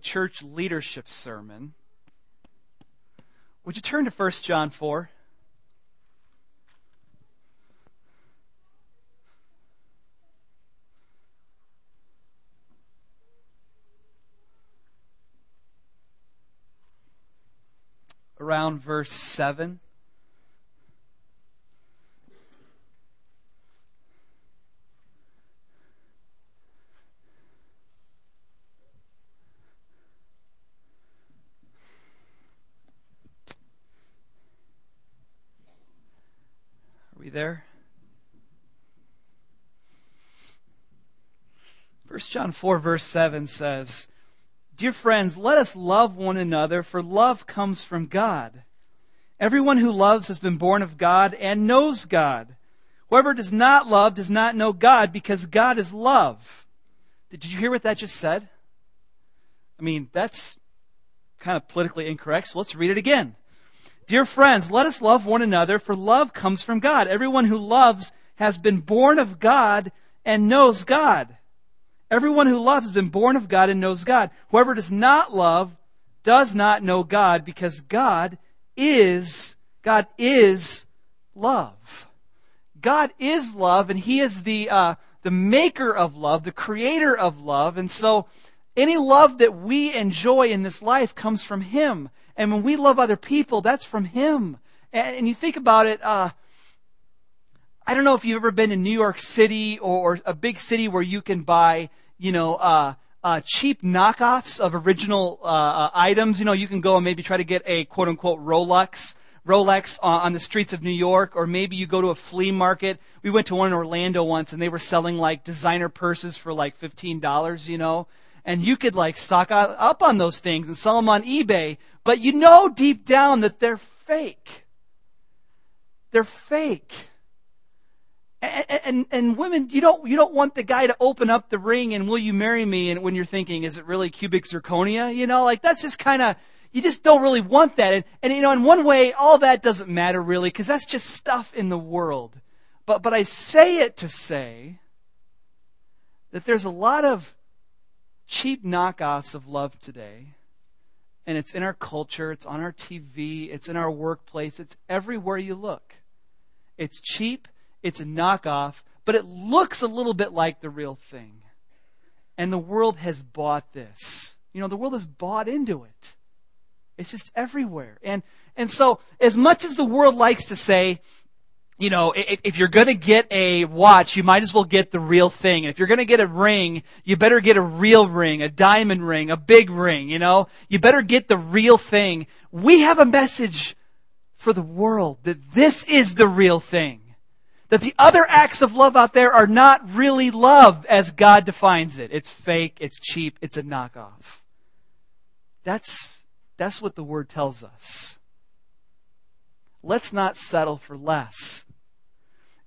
church leadership sermon. Would you turn to 1 John 4? Around verse 7. there? 1 John 4, verse 7 says, Dear friends, let us love one another, for love comes from God. Everyone who loves has been born of God and knows God. Whoever does not love does not know God, because God is love. Did you hear what that just said? I mean, that's kind of politically incorrect, so let's read it again. Dear friends, let us love one another, for love comes from God. Everyone who loves has been born of God and knows God. Everyone who loves has been born of God and knows God. Whoever does not love does not know God because God is, God is love. God is love and He is the, uh, the maker of love, the creator of love. And so any love that we enjoy in this life comes from Him. And when we love other people, that's from Him. And, and you think about it, uh, I don't know if you've ever been in New York City or, a big city where you can buy, you know, uh, uh, cheap knockoffs of original uh, uh items. You know, you can go and maybe try to get a quote unquote Rolex. Rolex on, on the streets of New York, or maybe you go to a flea market. We went to one in Orlando once, and they were selling like designer purses for like fifteen dollars. You know, and you could like stock up on those things and sell them on eBay, but you know deep down that they're fake. They're fake. And, and, women, you don't, you don't want the guy to open up the ring and will you marry me? And when you're thinking, is it really cubic zirconia? You know, like that's just kind of, you just don't really want that. And, and, you know, in one way, all that doesn't matter really because that's just stuff in the world. But, but I say it to say that there's a lot of cheap knockoffs of love today. And it's in our culture, it's on our TV, it's in our workplace, it's everywhere you look. It's cheap, it's a knockoff, but it looks a little bit like the real thing. And the world has bought this. You know, the world has bought into it. It's just everywhere. And and so as much as the world likes to say, you know, if, if you're going to get a watch, you might as well get the real thing. And if you're going to get a ring, you better get a real ring, a diamond ring, a big ring, you know? You better get the real thing. We have a message for the world that this is the real thing. That the other acts of love out there are not really love as God defines it. It's fake, it's cheap, it's a knockoff. That's, that's what the word tells us. Let's not settle for less.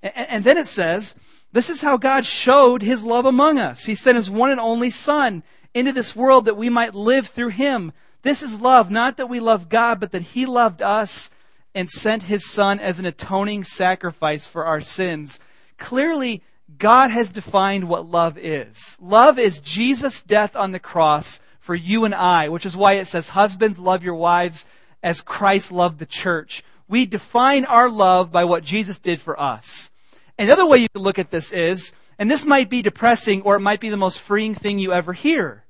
And then it says, this is how God showed his love among us. He sent his one and only son into this world that we might live through him. This is love, not that we love God, but that he loved us and sent his son as an atoning sacrifice for our sins. Clearly, God has defined what love is. Love is Jesus' death on the cross for you and I, which is why it says, husbands, love your wives as Christ loved the church. We define our love by what Jesus did for us. Another way you can look at this is, and this might be depressing or it might be the most freeing thing you ever hear,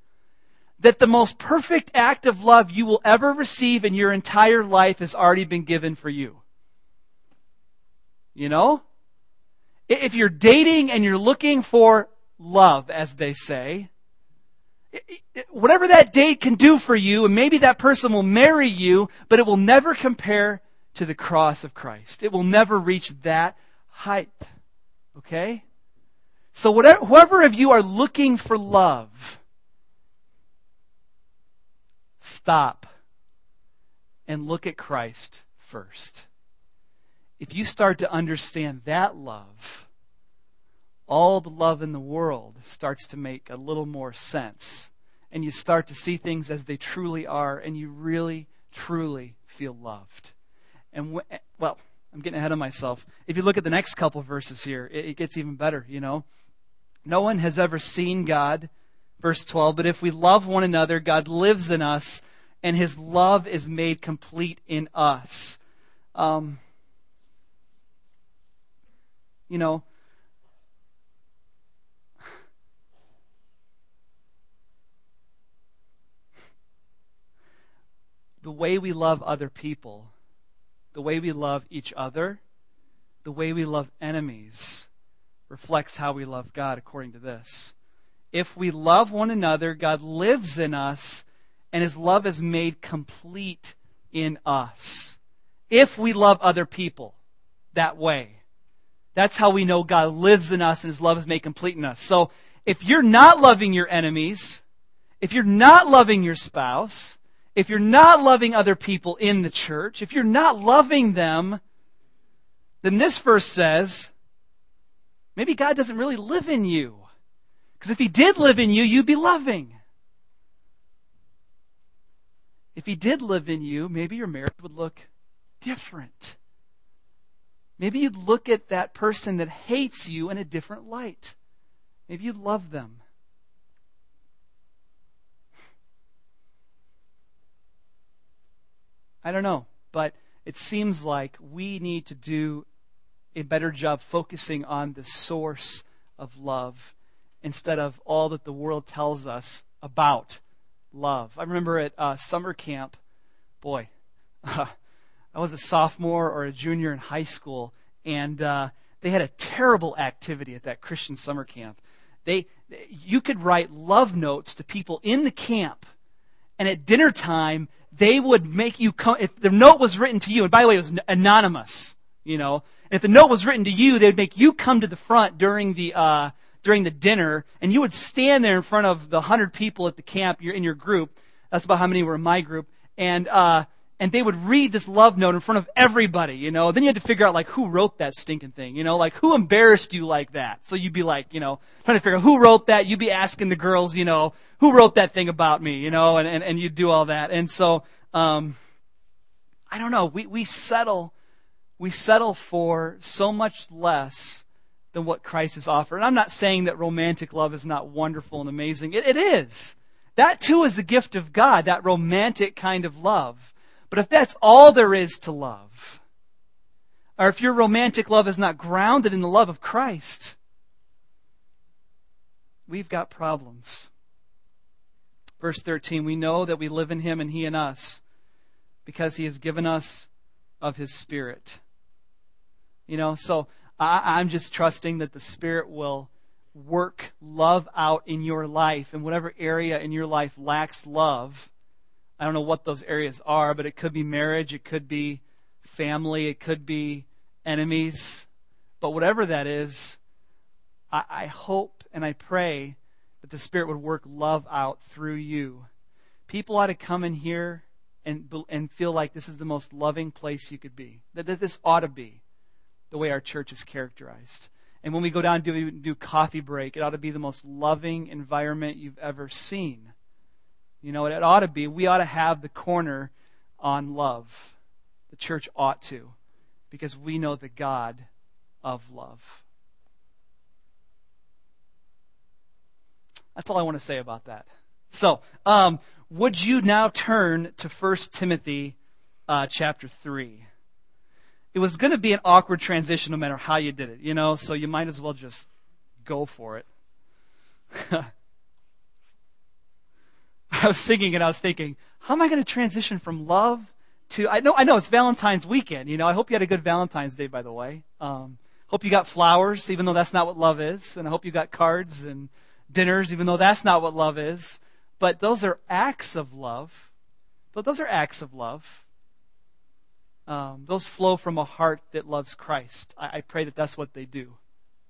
that the most perfect act of love you will ever receive in your entire life has already been given for you. You know? If you're dating and you're looking for love, as they say, whatever that date can do for you, and maybe that person will marry you, but it will never compare to the cross of Christ. It will never reach that height. Okay? So whatever, whoever of you are looking for love, stop and look at Christ first. If you start to understand that love, all the love in the world starts to make a little more sense. And you start to see things as they truly are, and you really, truly feel loved. And, well, I'm getting ahead of myself. If you look at the next couple verses here, it, it gets even better, you know. No one has ever seen God, Verse 12, but if we love one another, God lives in us, and his love is made complete in us. Um, you know, the way we love other people, the way we love each other, the way we love enemies reflects how we love God according to this. If we love one another, God lives in us and his love is made complete in us. If we love other people that way, that's how we know God lives in us and his love is made complete in us. So if you're not loving your enemies, if you're not loving your spouse, if you're not loving other people in the church, if you're not loving them, then this verse says, maybe God doesn't really live in you. Because if He did live in you, you'd be loving. If He did live in you, maybe your marriage would look different. Maybe you'd look at that person that hates you in a different light. Maybe you'd love them. I don't know, but it seems like we need to do a better job focusing on the source of love instead of all that the world tells us about love. I remember at uh, summer camp, boy, uh, I was a sophomore or a junior in high school, and uh, they had a terrible activity at that Christian summer camp. They, you could write love notes to people in the camp, and at dinner time, they would make you come, if the note was written to you, and by the way, it was anonymous, you know, if the note was written to you, they would make you come to the front during the, uh, during the dinner, and you would stand there in front of the hundred people at the camp, you're in your group. That's about how many were in my group. And, uh, and they would read this love note in front of everybody, you know. Then you had to figure out like who wrote that stinking thing, you know, like who embarrassed you like that. So you'd be like, you know, trying to figure out who wrote that. You'd be asking the girls, you know, who wrote that thing about me, you know, and, and, and you'd do all that. And so, um, I don't know, we, we settle, we settle for so much less than what Christ has offered. And I'm not saying that romantic love is not wonderful and amazing. it, it is. That too is a gift of God, that romantic kind of love. But if that's all there is to love, or if your romantic love is not grounded in the love of Christ, we've got problems. Verse 13, we know that we live in Him and He in us because He has given us of His Spirit. You know, so I, am just trusting that the Spirit will work love out in your life, and whatever area in your life lacks love, I don't know what those areas are, but it could be marriage, it could be family, it could be enemies. But whatever that is, I, I hope and I pray that the Spirit would work love out through you. People ought to come in here and, and feel like this is the most loving place you could be. That this ought to be the way our church is characterized. And when we go down and do, do coffee break, it ought to be the most loving environment you've ever seen. You know, it ought to be, we ought to have the corner on love. The church ought to, because we know the God of love. That's all I want to say about that. So, um, would you now turn to 1 Timothy uh, chapter 3? It was going to be an awkward transition no matter how you did it, you know, so you might as well just go for it. I was singing and I was thinking, how am I going to transition from love to, I know, I know it's Valentine's weekend, you know, I hope you had a good Valentine's Day, by the way. Um, hope you got flowers, even though that's not what love is. And I hope you got cards and dinners, even though that's not what love is. But those are acts of love. But those are acts of love. Um, those flow from a heart that loves Christ. I, I, pray that that's what they do,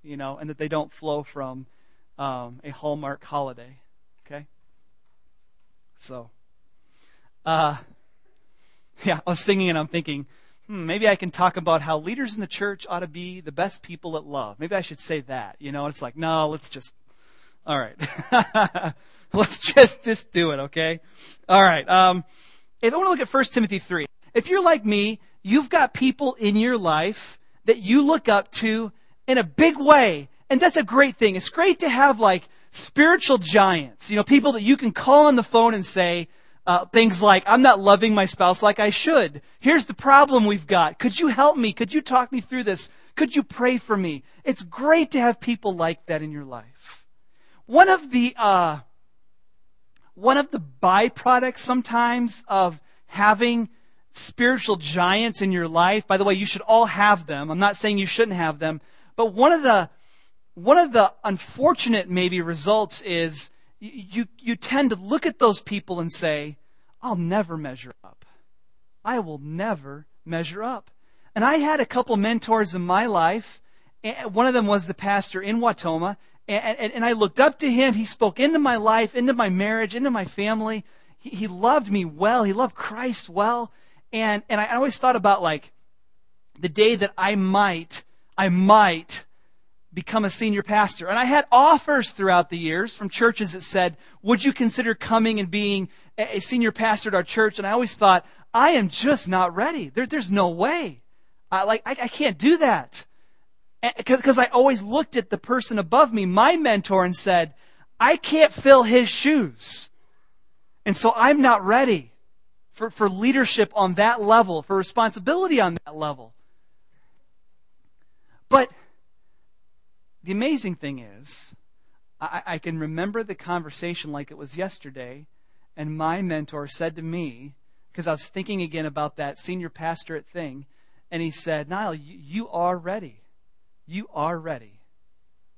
you know, and that they don't flow from um, a Hallmark holiday. Okay? So, uh, yeah, I was singing and I'm thinking, hmm, maybe I can talk about how leaders in the church ought to be the best people at love. Maybe I should say that. You know, it's like, no, let's just, all right. let's just, just do it, okay? All right. Um, if I want to look at 1 Timothy 3, if you're like me, you've got people in your life that you look up to in a big way. And that's a great thing. It's great to have like spiritual giants, you know, people that you can call on the phone and say, uh, things like, I'm not loving my spouse like I should. Here's the problem we've got. Could you help me? Could you talk me through this? Could you pray for me? It's great to have people like that in your life. One of the, uh, one of the byproducts sometimes of having spiritual giants in your life, by the way, you should all have them. I'm not saying you shouldn't have them, but one of the, one of the unfortunate maybe results is you, you tend to look at those people and say, I'll never measure up. I will never measure up. And I had a couple mentors in my life. One of them was the pastor in Watoma, And, and, and I looked up to him. He spoke into my life, into my marriage, into my family. He, he loved me well. He loved Christ well. And, and I always thought about like the day that I might, I might become a senior pastor. And I had offers throughout the years from churches that said, would you consider coming and being a senior pastor at our church? And I always thought, I am just not ready. There, there's no way. I, like, I, I can't do that. Because I always looked at the person above me, my mentor, and said, I can't fill his shoes. And so I'm not ready for, for leadership on that level, for responsibility on that level. But the amazing thing is, I, I can remember the conversation like it was yesterday, and my mentor said to me, because I was thinking again about that senior pastorate thing, and he said, Niall, you, you are ready. You are ready.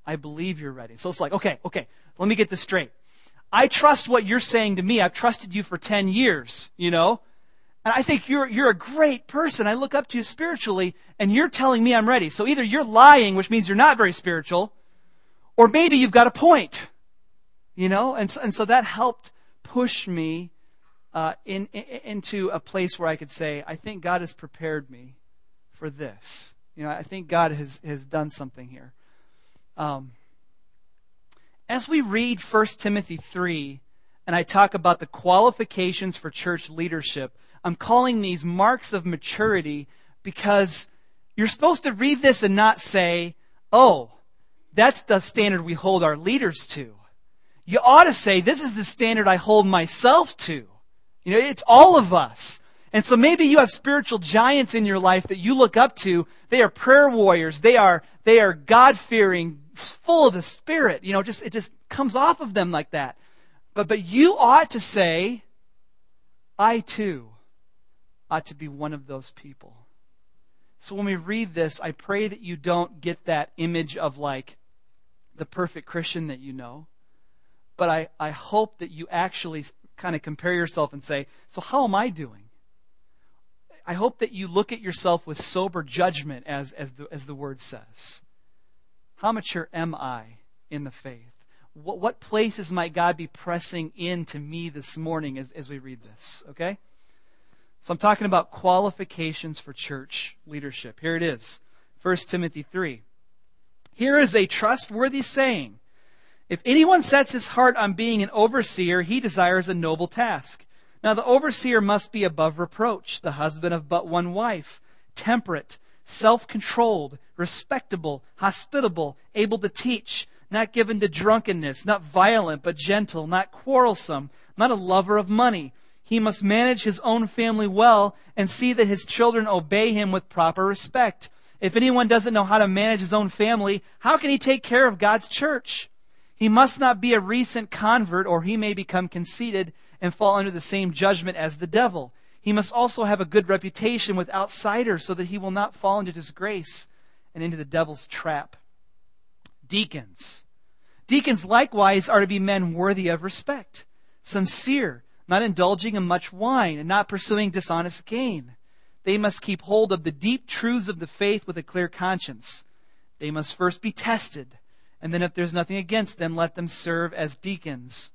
I believe you're ready. So it's like, okay, okay, let me get this straight. I trust what you're saying to me. I've trusted you for 10 years, you know? And I think you're, you're a great person. I look up to you spiritually, and you're telling me I'm ready. So either you're lying, which means you're not very spiritual, or maybe you've got a point. You know? And so, and so that helped push me uh, in, in, into a place where I could say, I think God has prepared me for this. You know, I think God has, has done something here. Um, as we read 1 Timothy 3, and I talk about the qualifications for church leadership, I'm calling these marks of maturity because you're supposed to read this and not say, oh, that's the standard we hold our leaders to. You ought to say, this is the standard I hold myself to. You know, it's all of us. And so maybe you have spiritual giants in your life that you look up to. They are prayer warriors. They are, they are God-fearing, full of the Spirit. You know, just, it just comes off of them like that. But, but you ought to say, I too ought to be one of those people. So when we read this, I pray that you don't get that image of like the perfect Christian that you know. But I, I hope that you actually kind of compare yourself and say, so how am I doing? I hope that you look at yourself with sober judgment, as, as, the, as the word says. How mature am I in the faith? What, what places might God be pressing into me this morning as, as we read this? Okay? So I'm talking about qualifications for church leadership. Here it is 1 Timothy 3. Here is a trustworthy saying If anyone sets his heart on being an overseer, he desires a noble task. Now the overseer must be above reproach, the husband of but one wife, temperate, self controlled, respectable, hospitable, able to teach, not given to drunkenness, not violent, but gentle, not quarrelsome, not a lover of money he must manage his own family well and see that his children obey him with proper respect. If anyone doesn't know how to manage his own family, how can he take care of God's church? He must not be a recent convert or he may become conceited and fall under the same judgment as the devil. He must also have a good reputation with outsiders so that he will not fall into disgrace and into the devil's trap. Deacons. Deacons likewise are to be men worthy of respect, sincere, not indulging in much wine, and not pursuing dishonest gain. They must keep hold of the deep truths of the faith with a clear conscience. They must first be tested, and then if there's nothing against them, let them serve as deacons.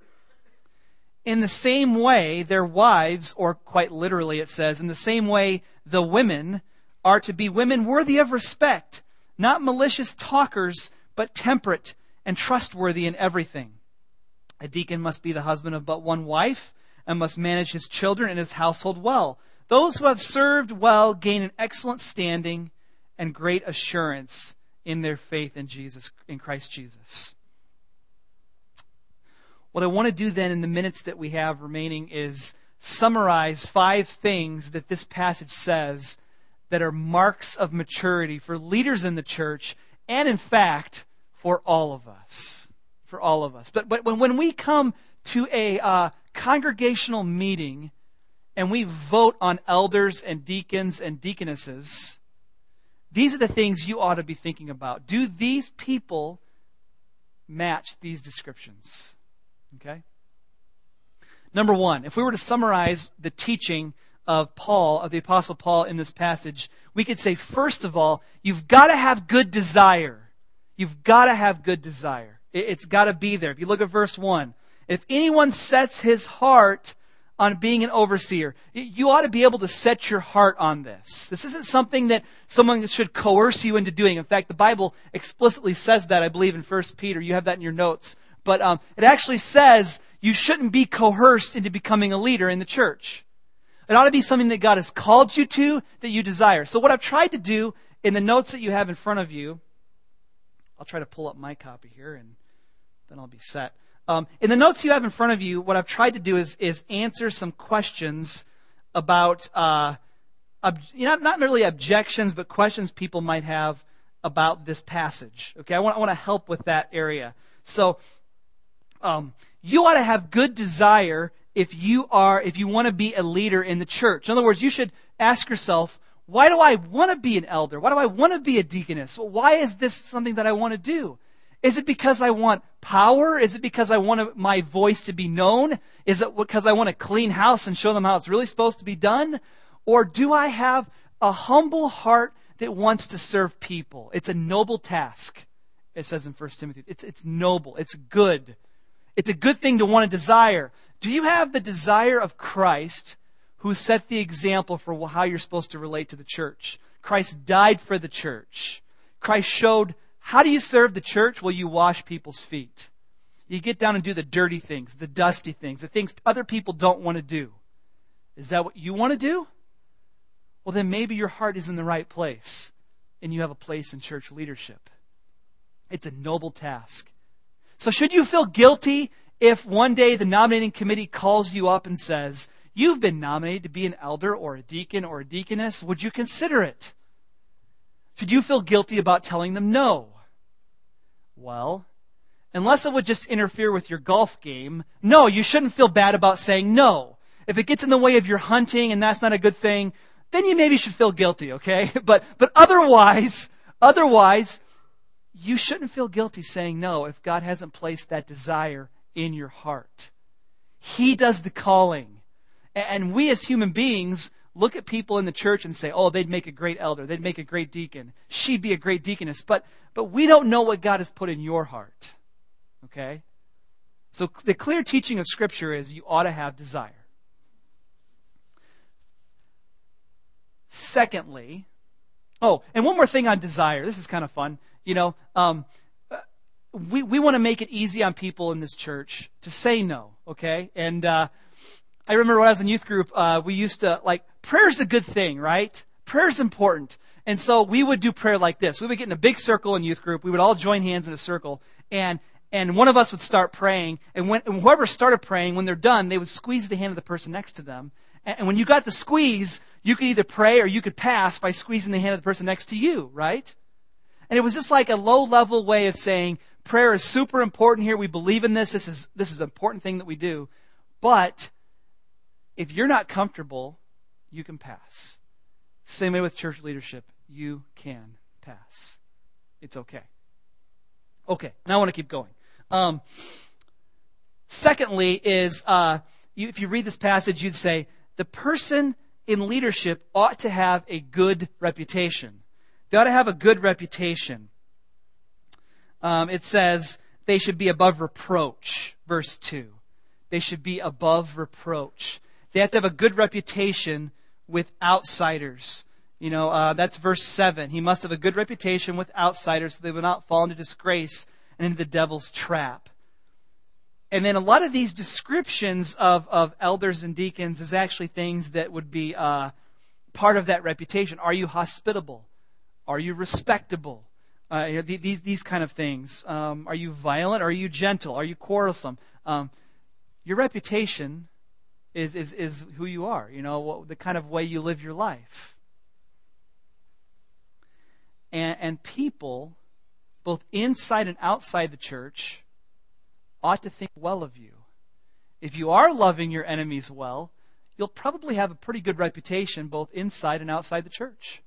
In the same way, their wives, or quite literally it says, in the same way, the women are to be women worthy of respect, not malicious talkers, but temperate and trustworthy in everything. A deacon must be the husband of but one wife and must manage his children and his household well. Those who have served well gain an excellent standing and great assurance in their faith in Jesus, in Christ Jesus. What I want to do then in the minutes that we have remaining is summarize five things that this passage says that are marks of maturity for leaders in the church and, in fact, for all of us. For all of us. But, but when, we come to a uh, congregational meeting and we vote on elders and deacons and deaconesses, these are the things you ought to be thinking about. Do these people match these descriptions? Okay? Number one, if we were to summarize the teaching of Paul, of the Apostle Paul in this passage, we could say, first of all, you've got to have good desire. You've got to have good desire. It's got to be there. If you look at verse 1, if anyone sets his heart on being an overseer, you ought to be able to set your heart on this. This isn't something that someone should coerce you into doing. In fact, the Bible explicitly says that, I believe, in 1 Peter. You have that in your notes. But um, it actually says you shouldn't be coerced into becoming a leader in the church. It ought to be something that God has called you to, that you desire. So what I've tried to do in the notes that you have in front of you, I'll try to pull up my copy here and then I'll be set. Um, in the notes you have in front of you, what I've tried to do is, is answer some questions about, uh, ob- you know, not really objections, but questions people might have about this passage. Okay, I want, I want to help with that area. So, um, you ought to have good desire if you are, if you want to be a leader in the church. In other words, you should ask yourself, why do I want to be an elder? Why do I want to be a deaconess? Why is this something that I want to do? Is it because I want power? Is it because I want my voice to be known? Is it because I want to clean house and show them how it's really supposed to be done? Or do I have a humble heart that wants to serve people? It's a noble task, it says in 1 Timothy. It's, it's noble. It's good. It's a good thing to want to desire. Do you have the desire of Christ who set the example for how you're supposed to relate to the church? Christ died for the church. Christ showed how do you serve the church? Well, you wash people's feet. You get down and do the dirty things, the dusty things, the things other people don't want to do. Is that what you want to do? Well, then maybe your heart is in the right place and you have a place in church leadership. It's a noble task. So should you feel guilty if one day the nominating committee calls you up and says, You've been nominated to be an elder or a deacon or a deaconess. Would you consider it? Should you feel guilty about telling them no? Well, unless it would just interfere with your golf game, no, you shouldn't feel bad about saying no. If it gets in the way of your hunting and that's not a good thing, then you maybe should feel guilty, okay? But, but otherwise, otherwise, you shouldn't feel guilty saying no if God hasn't placed that desire in your heart. He does the calling. And we as human beings look at people in the church and say, oh, they'd make a great elder. They'd make a great deacon. She'd be a great deaconess. But, but we don't know what God has put in your heart. Okay? So the clear teaching of Scripture is you ought to have desire. Secondly, oh, and one more thing on desire. This is kind of fun. You know, um, we, we want to make it easy on people in this church to say no, okay? And uh, I remember when I was in youth group, uh, we used to, like, prayer's a good thing, right? Prayer's important. And so we would do prayer like this. We would get in a big circle in youth group. We would all join hands in a circle. And, and one of us would start praying. And, when, and whoever started praying, when they're done, they would squeeze the hand of the person next to them. And, when you got the squeeze, you could either pray or you could pass by squeezing the hand of the person next to you, right? And it was just like a low level way of saying, prayer is super important here. We believe in this. This is, this is an important thing that we do. But if you're not comfortable, you can pass. Same way with church leadership. You can pass. It's okay. Okay, now I want to keep going. Um, secondly, is uh, you, if you read this passage, you'd say the person in leadership ought to have a good reputation. They ought to have a good reputation um, it says they should be above reproach, verse 2. They should be above reproach. They have to have a good reputation with outsiders. You know, uh, that's verse 7. He must have a good reputation with outsiders so they will not fall into disgrace and into the devil's trap. And then a lot of these descriptions of, of elders and deacons is actually things that would be uh, part of that reputation. Are you hospitable? Are you respectable? Uh, you know, these, these kind of things. Um, are you violent? Are you gentle? Are you quarrelsome? Um, your reputation is, is, is who you are, you know, what, the kind of way you live your life. And, and people, both inside and outside the church, ought to think well of you. If you are loving your enemies well, you'll probably have a pretty good reputation both inside and outside the church.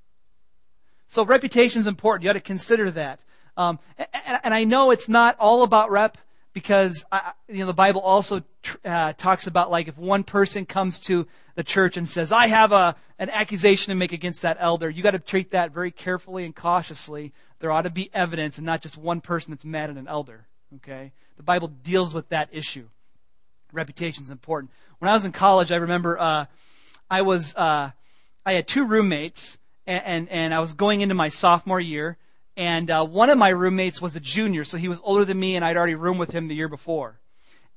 So reputation is important. You ought to consider that. Um, and, and, I know it's not all about rep because I, you know the Bible also uh, talks about like if one person comes to the church and says, "I have a an accusation to make against that elder," you got to treat that very carefully and cautiously. There ought to be evidence and not just one person that's mad at an elder. Okay, the Bible deals with that issue. Reputation is important. When I was in college, I remember uh, I was uh, I had two roommates, and, and, and I was going into my sophomore year, and uh, one of my roommates was a junior, so he was older than me, and I'd already roomed with him the year before.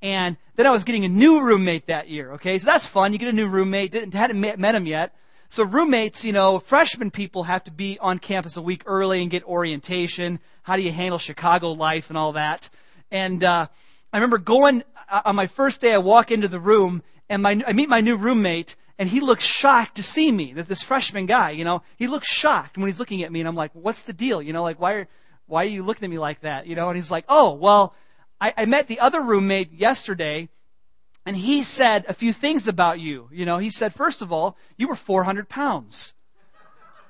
And then I was getting a new roommate that year. Okay, so that's fun. You get a new roommate. Didn't hadn't met, met him yet. So roommates, you know, freshman people have to be on campus a week early and get orientation. How do you handle Chicago life and all that? And uh, I remember going uh, on my first day. I walk into the room and my I meet my new roommate, and he looks shocked to see me. This freshman guy, you know, he looks shocked when he's looking at me, and I'm like, "What's the deal?" You know, like why are why are you looking at me like that? You know, and he's like, "Oh, well, I, I met the other roommate yesterday." And he said a few things about you. You know, he said, first of all, you were 400 pounds.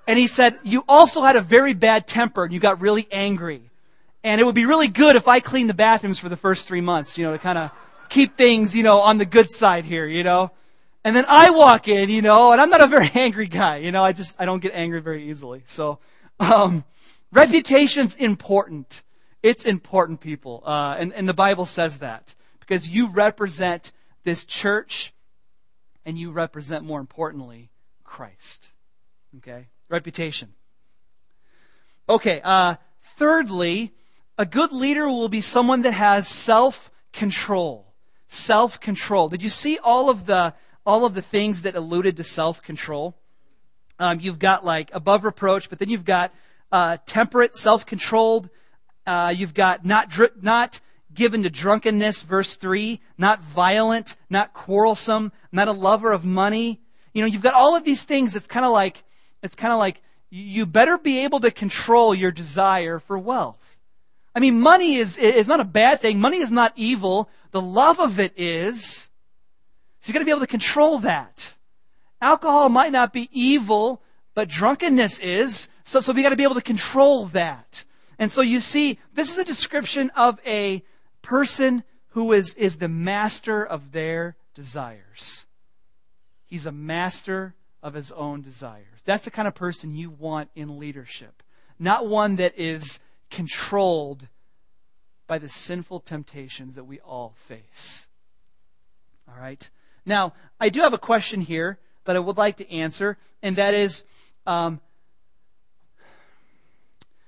And he said, you also had a very bad temper and you got really angry. And it would be really good if I cleaned the bathrooms for the first three months, you know, to kind of keep things, you know, on the good side here, you know. And then I walk in, you know, and I'm not a very angry guy, you know, I just, I don't get angry very easily. So, um, reputation's important. It's important, people. Uh, and, and the Bible says that. Because you represent this church, and you represent, more importantly, Christ. Okay? Reputation. Okay, uh, thirdly, a good leader will be someone that has self control. Self control. Did you see all of the all of the things that alluded to self control. Um, you've got like above reproach, but then you've got uh, temperate, self controlled. Uh, you've got not dr- not given to drunkenness, verse three. Not violent, not quarrelsome, not a lover of money. You know, you've got all of these things. It's kind of like it's kind of like you better be able to control your desire for wealth. I mean, money is is not a bad thing. Money is not evil. The love of it is. So you've got to be able to control that. Alcohol might not be evil, but drunkenness is. So, so we got to be able to control that. And so you see, this is a description of a person who is, is the master of their desires. He's a master of his own desires. That's the kind of person you want in leadership. Not one that is controlled by the sinful temptations that we all face. All right? Now, I do have a question here that I would like to answer, and that is um,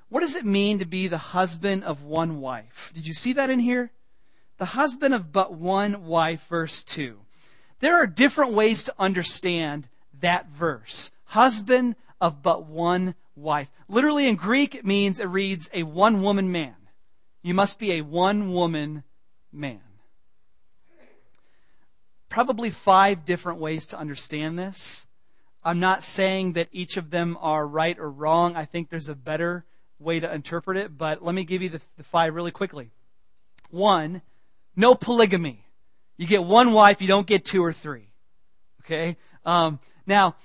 what does it mean to be the husband of one wife? Did you see that in here? The husband of but one wife, verse 2. There are different ways to understand that verse. Husband of but one wife. Literally in Greek, it means, it reads, a one woman man. You must be a one woman man probably five different ways to understand this. I'm not saying that each of them are right or wrong. I think there's a better way to interpret it, but let me give you the, the five really quickly. One, no polygamy. You get one wife, you don't get two or three. Okay? Um, now,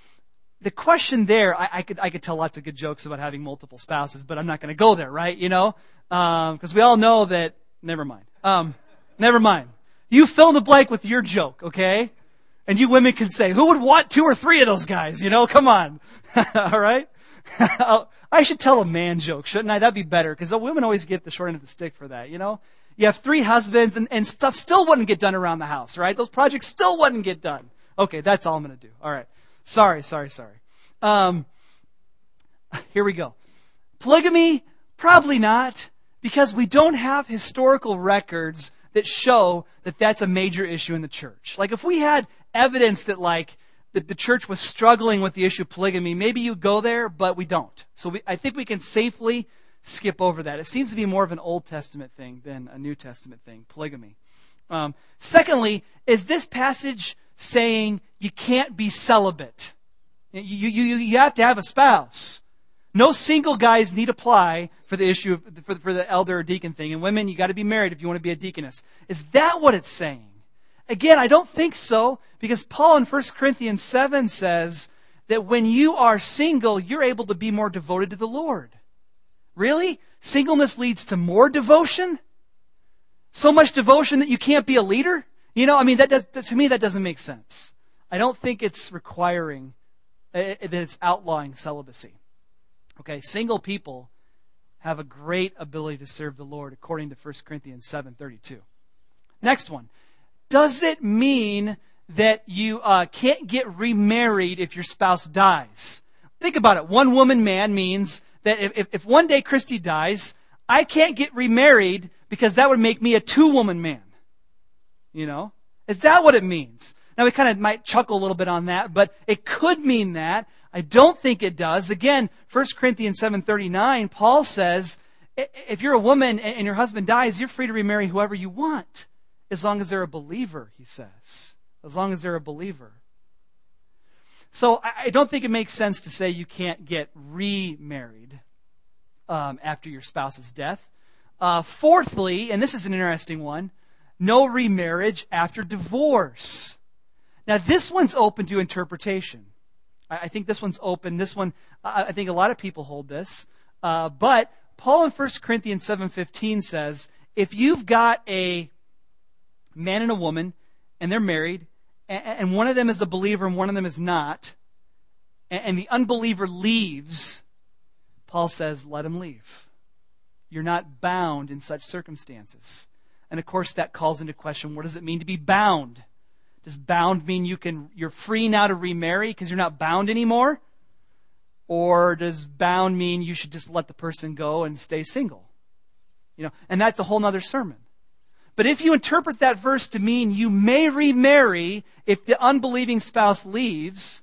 the question there, I, I, could I could tell lots of good jokes about having multiple spouses, but I'm not going to go there, right? You know, because um, we all know that. Never mind. Um, never mind. You fill in the blank with your joke, okay? And you women can say, who would want two or three of those guys? You know, come on. All right? I should tell a man joke, shouldn't I? That'd be better because the women always get the short end of the stick for that, you know? You have three husbands and, and stuff still wouldn't get done around the house, right? Those projects still wouldn't get done. Okay, that's all I'm going to do. All right. Sorry, sorry, sorry. Um, here we go. Polygamy? Probably not because we don't have historical records that show that that's a major issue in the church. Like if we had evidence that like that the church was struggling with the issue of polygamy, maybe you go there, but we don't. So we, I think we can safely skip over that. It seems to be more of an Old Testament thing than a New Testament thing, polygamy. Um, secondly, is this passage saying you can't be celibate? You, you, you have to have a spouse. No single guys need apply for the issue of, for, for the elder or deacon thing. And women, you got to be married if you want to be a deaconess. Is that what it's saying? Again, I don't think so because Paul in 1 Corinthians 7 says that when you are single, you're able to be more devoted to the Lord. Really? Singleness leads to more devotion? So much devotion that you can't be a leader? You know, I mean, that does, to me, that doesn't make sense. I don't think it's requiring, uh, that it's outlawing celibacy. Okay, single people have a great ability to serve the Lord according to 1 Corinthians 7:32. Next one. Does it mean that you uh, can't get remarried if your spouse dies? Think about it. One woman man means that if, if one day Christy dies, I can't get remarried because that would make me a two woman man. You know? Is that what it means? Now we kind of might chuckle a little bit on that, but it could mean that. I don't think it does. Again, 1 Corinthians 7:39, Paul says, if you're a woman and your husband dies, you're free to remarry whoever you want, as long as they're a believer, he says. As long as they're a believer. So I don't think it makes sense to say you can't get remarried um, after your spouse's death. Uh, fourthly, and this is an interesting one, no remarriage after divorce. Now, this one's open to interpretation. I think this one's open. This one, I think a lot of people hold this. Uh, but Paul in 1 Corinthians 7.15 says, if you've got a man and a woman, and they're married, and one of them is a believer and one of them is not, and the unbeliever leaves, Paul says, let him leave. You're not bound in such circumstances. And of course, that calls into question what does it mean to be bound? Does bound mean you can you're free now to remarry because you're not bound anymore? Or does bound mean you should just let the person go and stay single? You know, and that's a whole nother sermon. But if you interpret that verse to mean you may remarry if the unbelieving spouse leaves,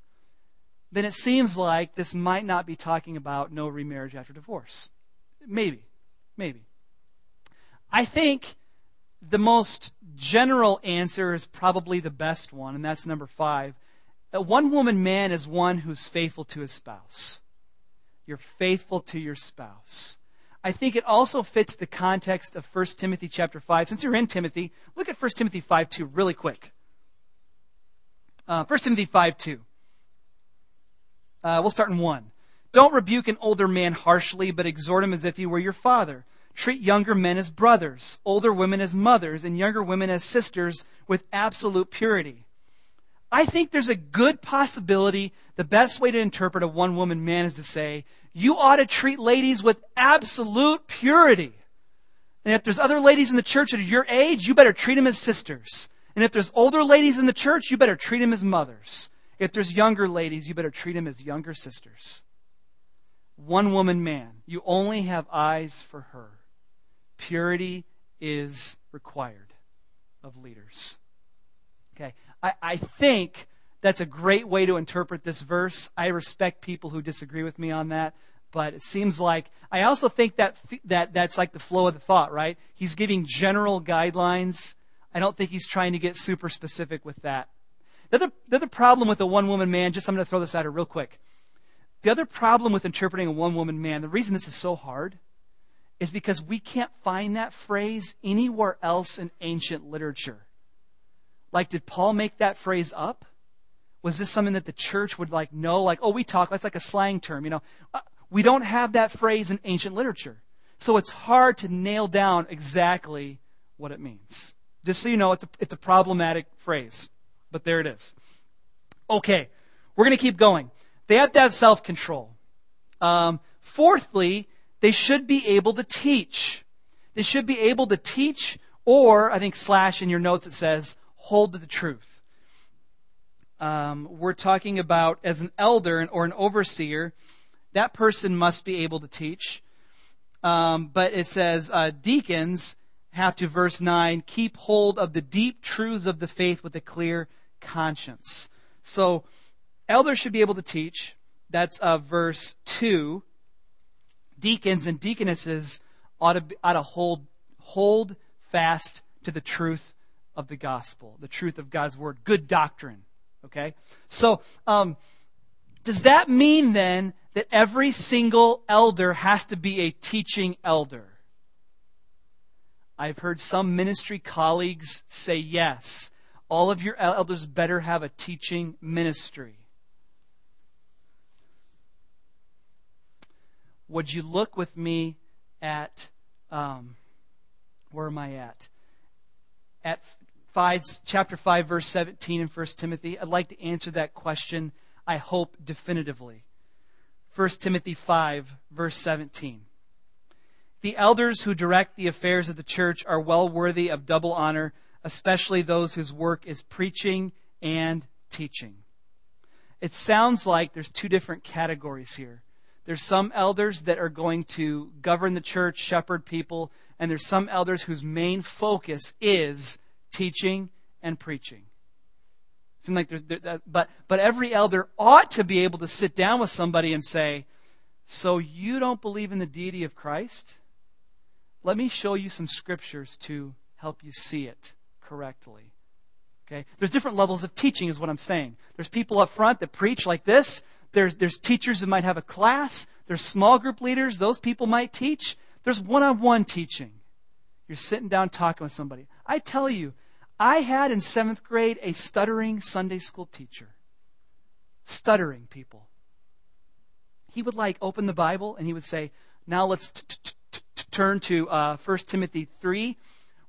then it seems like this might not be talking about no remarriage after divorce. Maybe. Maybe. I think the most general answer is probably the best one, and that's number five. A one woman man is one who's faithful to his spouse. You're faithful to your spouse. I think it also fits the context of 1 Timothy chapter 5. Since you're in Timothy, look at 1 Timothy 5 2 really quick. Uh, 1 Timothy 5 2. Uh, we'll start in 1. Don't rebuke an older man harshly, but exhort him as if he were your father. Treat younger men as brothers, older women as mothers, and younger women as sisters with absolute purity. I think there's a good possibility the best way to interpret a one woman man is to say, you ought to treat ladies with absolute purity. And if there's other ladies in the church that are your age, you better treat them as sisters. And if there's older ladies in the church, you better treat them as mothers. If there's younger ladies, you better treat them as younger sisters. One woman man, you only have eyes for her. Purity is required of leaders. Okay. I, I think that's a great way to interpret this verse. I respect people who disagree with me on that, but it seems like I also think that that that's like the flow of the thought, right? He's giving general guidelines. I don't think he's trying to get super specific with that. The other, the other problem with a one woman man, just I'm going to throw this at her real quick. The other problem with interpreting a one woman man, the reason this is so hard, is because we can't find that phrase anywhere else in ancient literature. Like, did Paul make that phrase up? Was this something that the church would like know? Like, oh, we talk, that's like a slang term, you know. Uh, we don't have that phrase in ancient literature. So it's hard to nail down exactly what it means. Just so you know, it's a, it's a problematic phrase. But there it is. Okay, we're going to keep going. They have to have self control. Um, fourthly, they should be able to teach. They should be able to teach, or I think slash in your notes it says, hold to the truth. Um, we're talking about as an elder or an overseer, that person must be able to teach. Um, but it says uh, deacons have to, verse 9, keep hold of the deep truths of the faith with a clear conscience. So, elders should be able to teach. That's uh, verse 2. Deacons and deaconesses ought to, ought to hold, hold fast to the truth of the gospel, the truth of God's word, good doctrine. Okay? So, um, does that mean then that every single elder has to be a teaching elder? I've heard some ministry colleagues say yes. All of your elders better have a teaching ministry. Would you look with me at, um, where am I at? At five, chapter 5, verse 17 in 1 Timothy. I'd like to answer that question, I hope, definitively. 1 Timothy 5, verse 17. The elders who direct the affairs of the church are well worthy of double honor, especially those whose work is preaching and teaching. It sounds like there's two different categories here. There's some elders that are going to govern the church, shepherd people, and there's some elders whose main focus is teaching and preaching. Seems like there's, there, but but every elder ought to be able to sit down with somebody and say, "So you don't believe in the deity of Christ? Let me show you some scriptures to help you see it correctly. Okay? There's different levels of teaching, is what I'm saying. There's people up front that preach like this. There's, there's teachers that might have a class. There's small group leaders. Those people might teach. There's one on one teaching. You're sitting down talking with somebody. I tell you, I had in seventh grade a stuttering Sunday school teacher. Stuttering people. He would like open the Bible and he would say, now let's turn to uh, 1 Timothy 3.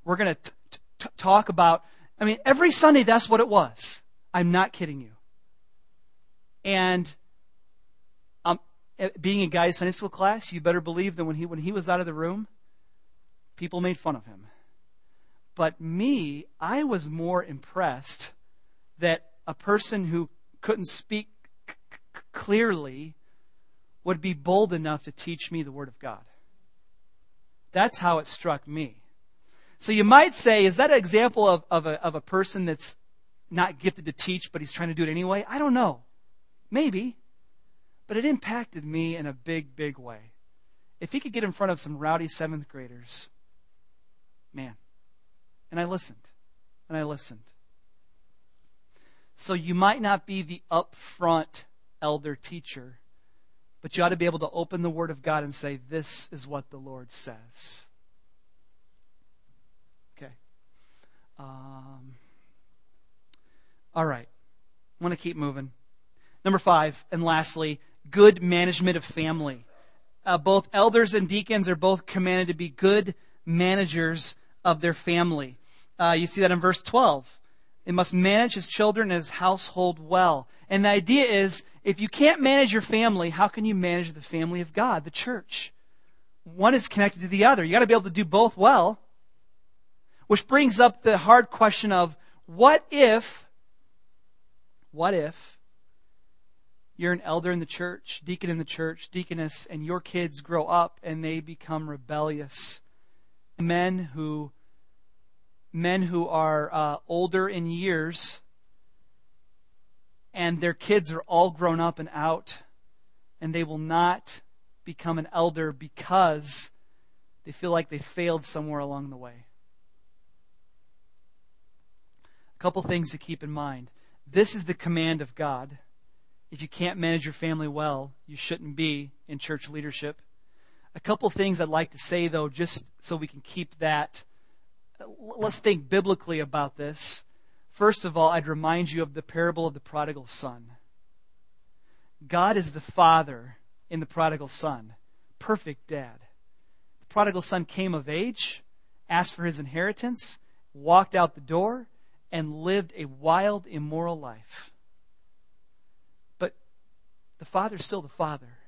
We're going to talk about, I mean, every Sunday that's what it was. I'm not kidding you. And Eh, being a guy in Sunday school class, you better believe that when he, when he was out of the room, people made fun of him. But me, I was more impressed that a person who couldn't speak c- c- clearly would be bold enough to teach me the Word of God. That's how it struck me. So you might say, is that an example of, of, a, of a person that's not gifted to teach, but he's trying to do it anyway? I don't know. Maybe. But it impacted me in a big, big way. If he could get in front of some rowdy seventh graders, man. And I listened. And I listened. So you might not be the upfront elder teacher, but you ought to be able to open the Word of God and say, This is what the Lord says. Okay. Um, all right. I want to keep moving. Number five, and lastly, good management of family. Uh, both elders and deacons are both commanded to be good managers of their family. Uh, you see that in verse 12. It must manage his children and his household well. And the idea is if you can't manage your family, how can you manage the family of God, the church? One is connected to the other. You got to be able to do both well. Which brings up the hard question of what if, what if you're an elder in the church, deacon in the church, deaconess, and your kids grow up and they become rebellious? Men who men who are uh, older in years and their kids are all grown up and out, and they will not become an elder because they feel like they failed somewhere along the way. A couple things to keep in mind. This is the command of God. If you can't manage your family well, you shouldn't be in church leadership. A couple things I'd like to say, though, just so we can keep that. Let's think biblically about this. First of all, I'd remind you of the parable of the prodigal son. God is the father in the prodigal son, perfect dad. The prodigal son came of age, asked for his inheritance, walked out the door, and lived a wild, immoral life. The father's still the father.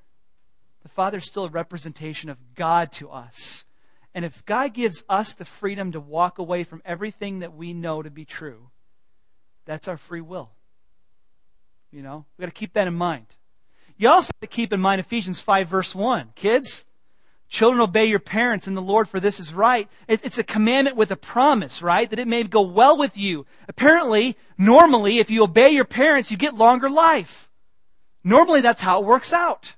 The father's still a representation of God to us. And if God gives us the freedom to walk away from everything that we know to be true, that's our free will. You know, we've got to keep that in mind. You also have to keep in mind Ephesians 5, verse 1. Kids, children, obey your parents in the Lord, for this is right. It's a commandment with a promise, right? That it may go well with you. Apparently, normally, if you obey your parents, you get longer life. Normally, that's how it works out.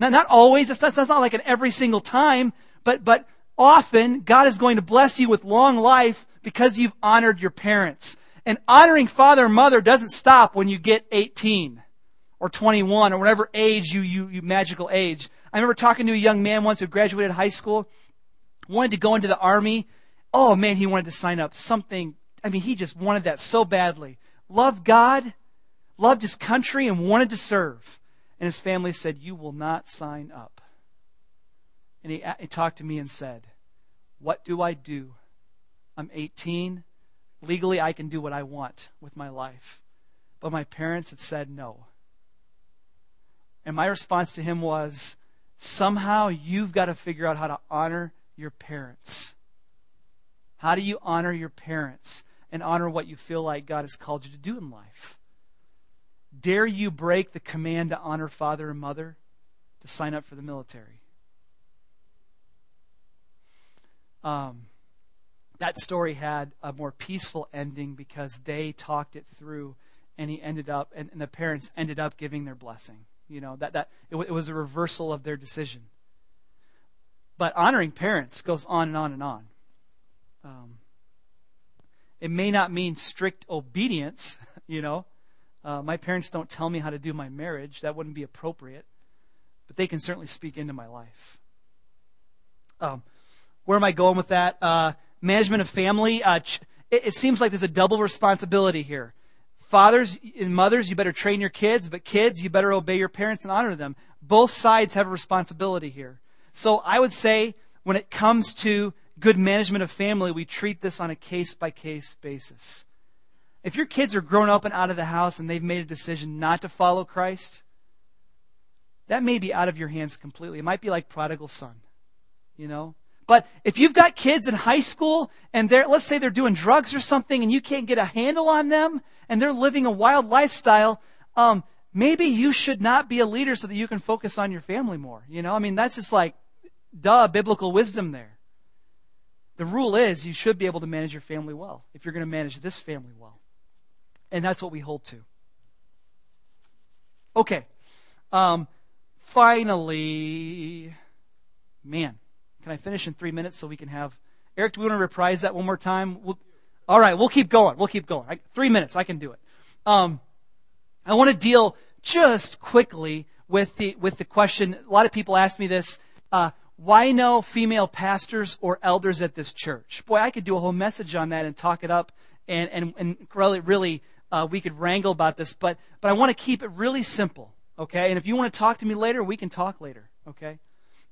Now, not always. That's not, not like an every single time, but, but often God is going to bless you with long life because you've honored your parents. And honoring father and mother doesn't stop when you get 18 or 21 or whatever age you, you, you magical age. I remember talking to a young man once who graduated high school, wanted to go into the army. Oh man, he wanted to sign up something. I mean, he just wanted that so badly. Love God, loved his country, and wanted to serve. And his family said, You will not sign up. And he, he talked to me and said, What do I do? I'm 18. Legally, I can do what I want with my life. But my parents have said no. And my response to him was, somehow you've got to figure out how to honor your parents. How do you honor your parents and honor what you feel like God has called you to do in life? Dare you break the command to honor father and mother? To sign up for the military? Um, that story had a more peaceful ending because they talked it through and he ended up and, and the parents ended up giving their blessing. You know that that it, it was a reversal of their decision. But honoring parents goes on and on and on. Um, it may not mean strict obedience you know uh, my parents don't tell me how to do my marriage that wouldn't be appropriate but they can certainly speak into my life um, where am i going with that uh, management of family, uh, it, it seems like there's a double responsibility here. Fathers and mothers, you better train your kids, but kids, you better obey your parents and honor them. Both sides have a responsibility here. So I would say when it comes to good management of family, we treat this on a case by case basis. If your kids are grown up and out of the house and they've made a decision not to follow Christ, that may be out of your hands completely. It might be like prodigal son. You know? But if you've got kids in high school and they're, let's say they're doing drugs or something and you can't get a handle on them and they're living a wild lifestyle, um, maybe you should not be a leader so that you can focus on your family more. You know, I mean, that's just like, duh, biblical wisdom there. The rule is you should be able to manage your family well if you're going to manage this family well. And that's what we hold to. Okay. Um, finally, man, can I finish in three minutes so we can have. Eric, do we want to reprise that one more time? We'll, all right, we'll keep going. We'll keep going. I, three minutes, I can do it. Um, I want to deal just quickly with the with the question. A lot of people ask me this: uh, Why no female pastors or elders at this church? Boy, I could do a whole message on that and talk it up, and and and really, really, uh, we could wrangle about this. But but I want to keep it really simple, okay? And if you want to talk to me later, we can talk later, okay?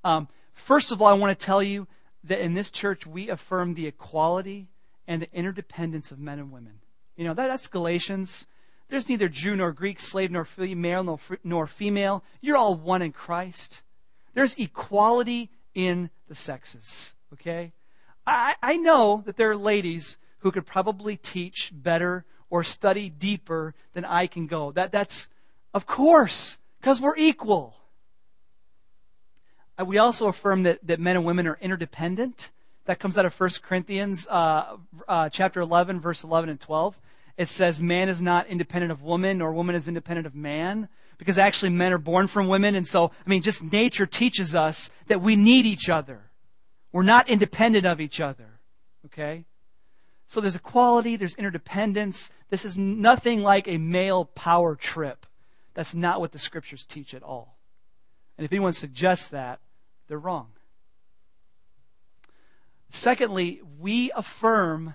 Um, First of all, I want to tell you that in this church we affirm the equality and the interdependence of men and women. You know, that, that's Galatians. There's neither Jew nor Greek, slave nor free, male nor, nor female. You're all one in Christ. There's equality in the sexes. Okay? I, I know that there are ladies who could probably teach better or study deeper than I can go. That, that's, of course, because we're equal. Uh, we also affirm that, that men and women are interdependent. That comes out of 1 Corinthians uh, uh, chapter 11, verse 11 and 12. It says, man is not independent of woman, nor woman is independent of man, because actually men are born from women. And so, I mean, just nature teaches us that we need each other. We're not independent of each other. Okay? So there's equality, there's interdependence. This is nothing like a male power trip. That's not what the scriptures teach at all. And if anyone suggests that, they're wrong. Secondly, we affirm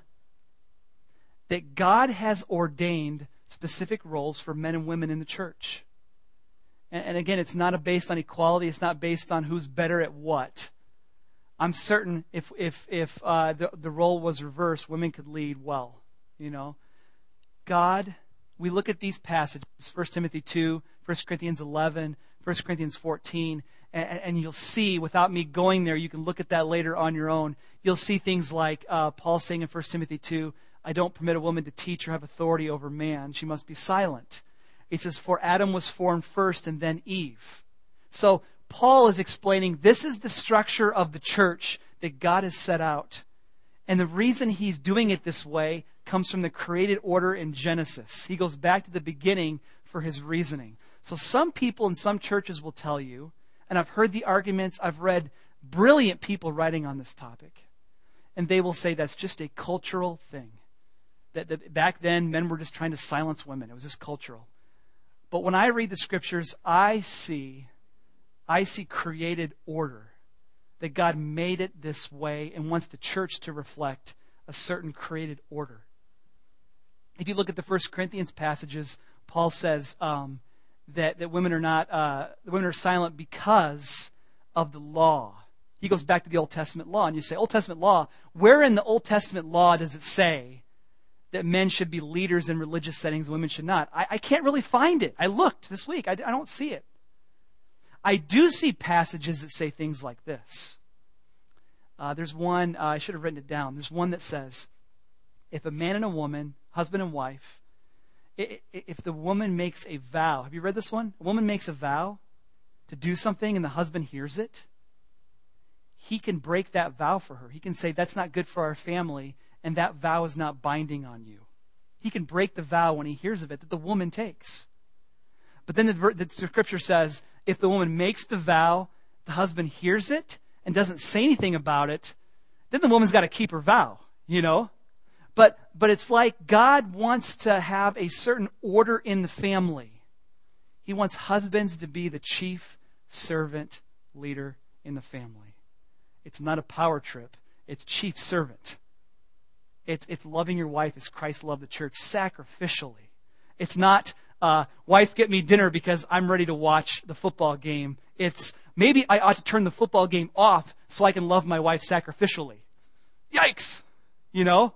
that God has ordained specific roles for men and women in the church. And, again, it's not based on equality, it's not based on who's better at what. I'm certain if, if, if uh, the, the role was reversed, women could lead well. You know, God, we look at these passages 1 Timothy 2, 1 Corinthians 11, 1 Corinthians 14, and, and, you'll see, without me going there, you can look at that later on your own. You'll see things like uh, Paul saying in 1 Timothy 2, I don't permit a woman to teach or have authority over man. She must be silent. He says, For Adam was formed first and then Eve. So Paul is explaining this is the structure of the church that God has set out. And the reason he's doing it this way comes from the created order in Genesis. He goes back to the beginning for his reasoning. So some people in some churches will tell you and I've heard the arguments. I've read brilliant people writing on this topic. and they will say that's just a cultural thing. That, that back then men were just trying to silence women. It was just cultural. But when I read the scriptures, I see I see created order. That God made it this way and wants the church to reflect a certain created order. If you look at the First Corinthians passages, Paul says um, that, that women are not uh, women are silent because of the law. He goes back to the Old Testament law, and you say, Old Testament law, where in the Old Testament law does it say that men should be leaders in religious settings, and women should not? I, I can't really find it. I looked this week, I, I don't see it. I do see passages that say things like this. Uh, there's one, uh, I should have written it down. There's one that says, if a man and a woman, husband and wife, if the woman makes a vow, have you read this one? A woman makes a vow to do something and the husband hears it, he can break that vow for her. He can say, That's not good for our family, and that vow is not binding on you. He can break the vow when he hears of it that the woman takes. But then the, the scripture says, if the woman makes the vow, the husband hears it and doesn't say anything about it, then the woman's got to keep her vow, you know? But, but it's like God wants to have a certain order in the family. He wants husbands to be the chief servant leader in the family. It's not a power trip, it's chief servant. It's, it's loving your wife as Christ loved the church sacrificially. It's not, uh, wife, get me dinner because I'm ready to watch the football game. It's, maybe I ought to turn the football game off so I can love my wife sacrificially. Yikes! You know?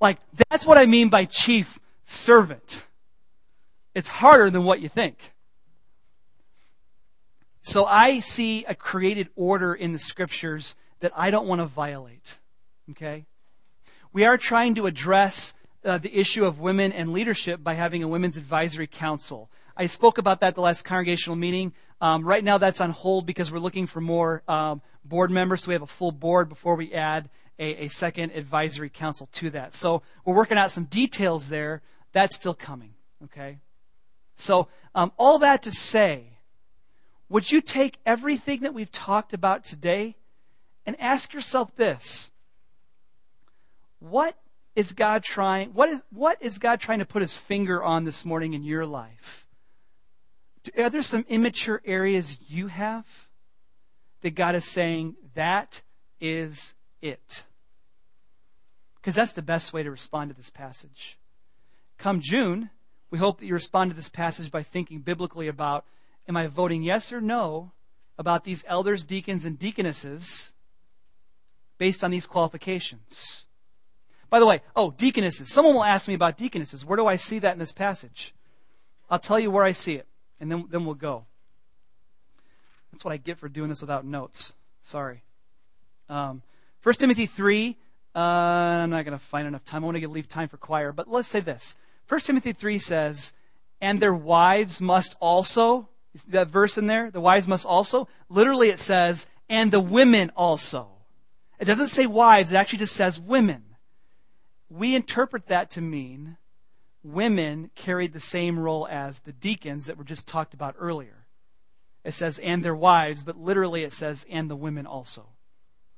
Like, that's what I mean by chief servant. It's harder than what you think. So I see a created order in the scriptures that I don't want to violate. Okay? We are trying to address uh, the issue of women and leadership by having a women's advisory council. I spoke about that the last congregational meeting. Um, right now, that's on hold because we're looking for more um, board members, so we have a full board before we add a, a second advisory council to that. So we're working out some details there. That's still coming. Okay. So um, all that to say, would you take everything that we've talked about today and ask yourself this. What is God trying, what is, what is God trying to put his finger on this morning in your life? Are there some immature areas you have that God is saying, that is it? Because that's the best way to respond to this passage. Come June, we hope that you respond to this passage by thinking biblically about am I voting yes or no about these elders, deacons, and deaconesses based on these qualifications. By the way, oh, deaconesses. Someone will ask me about deaconesses. Where do I see that in this passage? I'll tell you where I see it, and then, then we'll go. That's what I get for doing this without notes. Sorry. Um, 1 Timothy 3, uh, I'm not going to find enough time. I want to leave time for choir, but let's say this. 1 Timothy 3 says, and their wives must also, is that verse in there, the wives must also, literally it says, and the women also. It doesn't say wives, it actually just says women. We interpret that to mean women carried the same role as the deacons that were just talked about earlier. It says, and their wives, but literally it says, and the women also.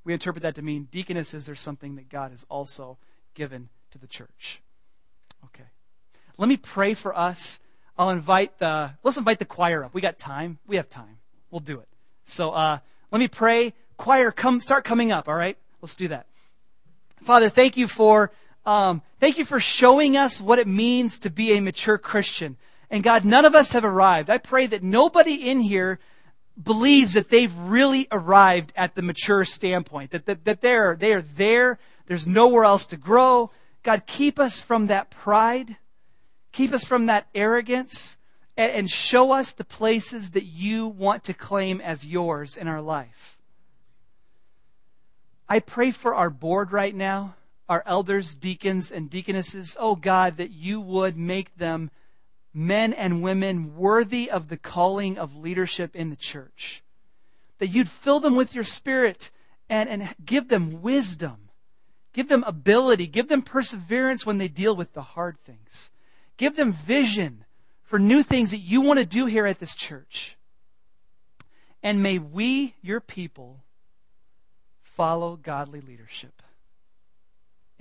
We interpret that to mean deaconesses are something that God has also given to the church. Okay. Let me pray for us. I'll invite the, let's invite the choir up. We got time. We have time. We'll do it. So, uh, let me pray choir, come, start coming up, all right? Let's do that. Father, thank you for, um, thank you for showing us what it means to be a mature Christian. And God, none of us have arrived. I pray that nobody in here believes that they've really arrived at the mature standpoint, that, that, that they're, they are there. There's nowhere else to grow. God, keep us from that pride. Keep us from that arrogance and, and show us the places that you want to claim as yours in our life. I pray for our board right now, our elders, deacons, and deaconesses. Oh God, that you would make them men and women worthy of the calling of leadership in the church. That you'd fill them with your spirit and, and give them wisdom. Give them ability. Give them perseverance when they deal with the hard things. Give them vision for new things that you want to do here at this church. And may we, your people, follow godly leadership.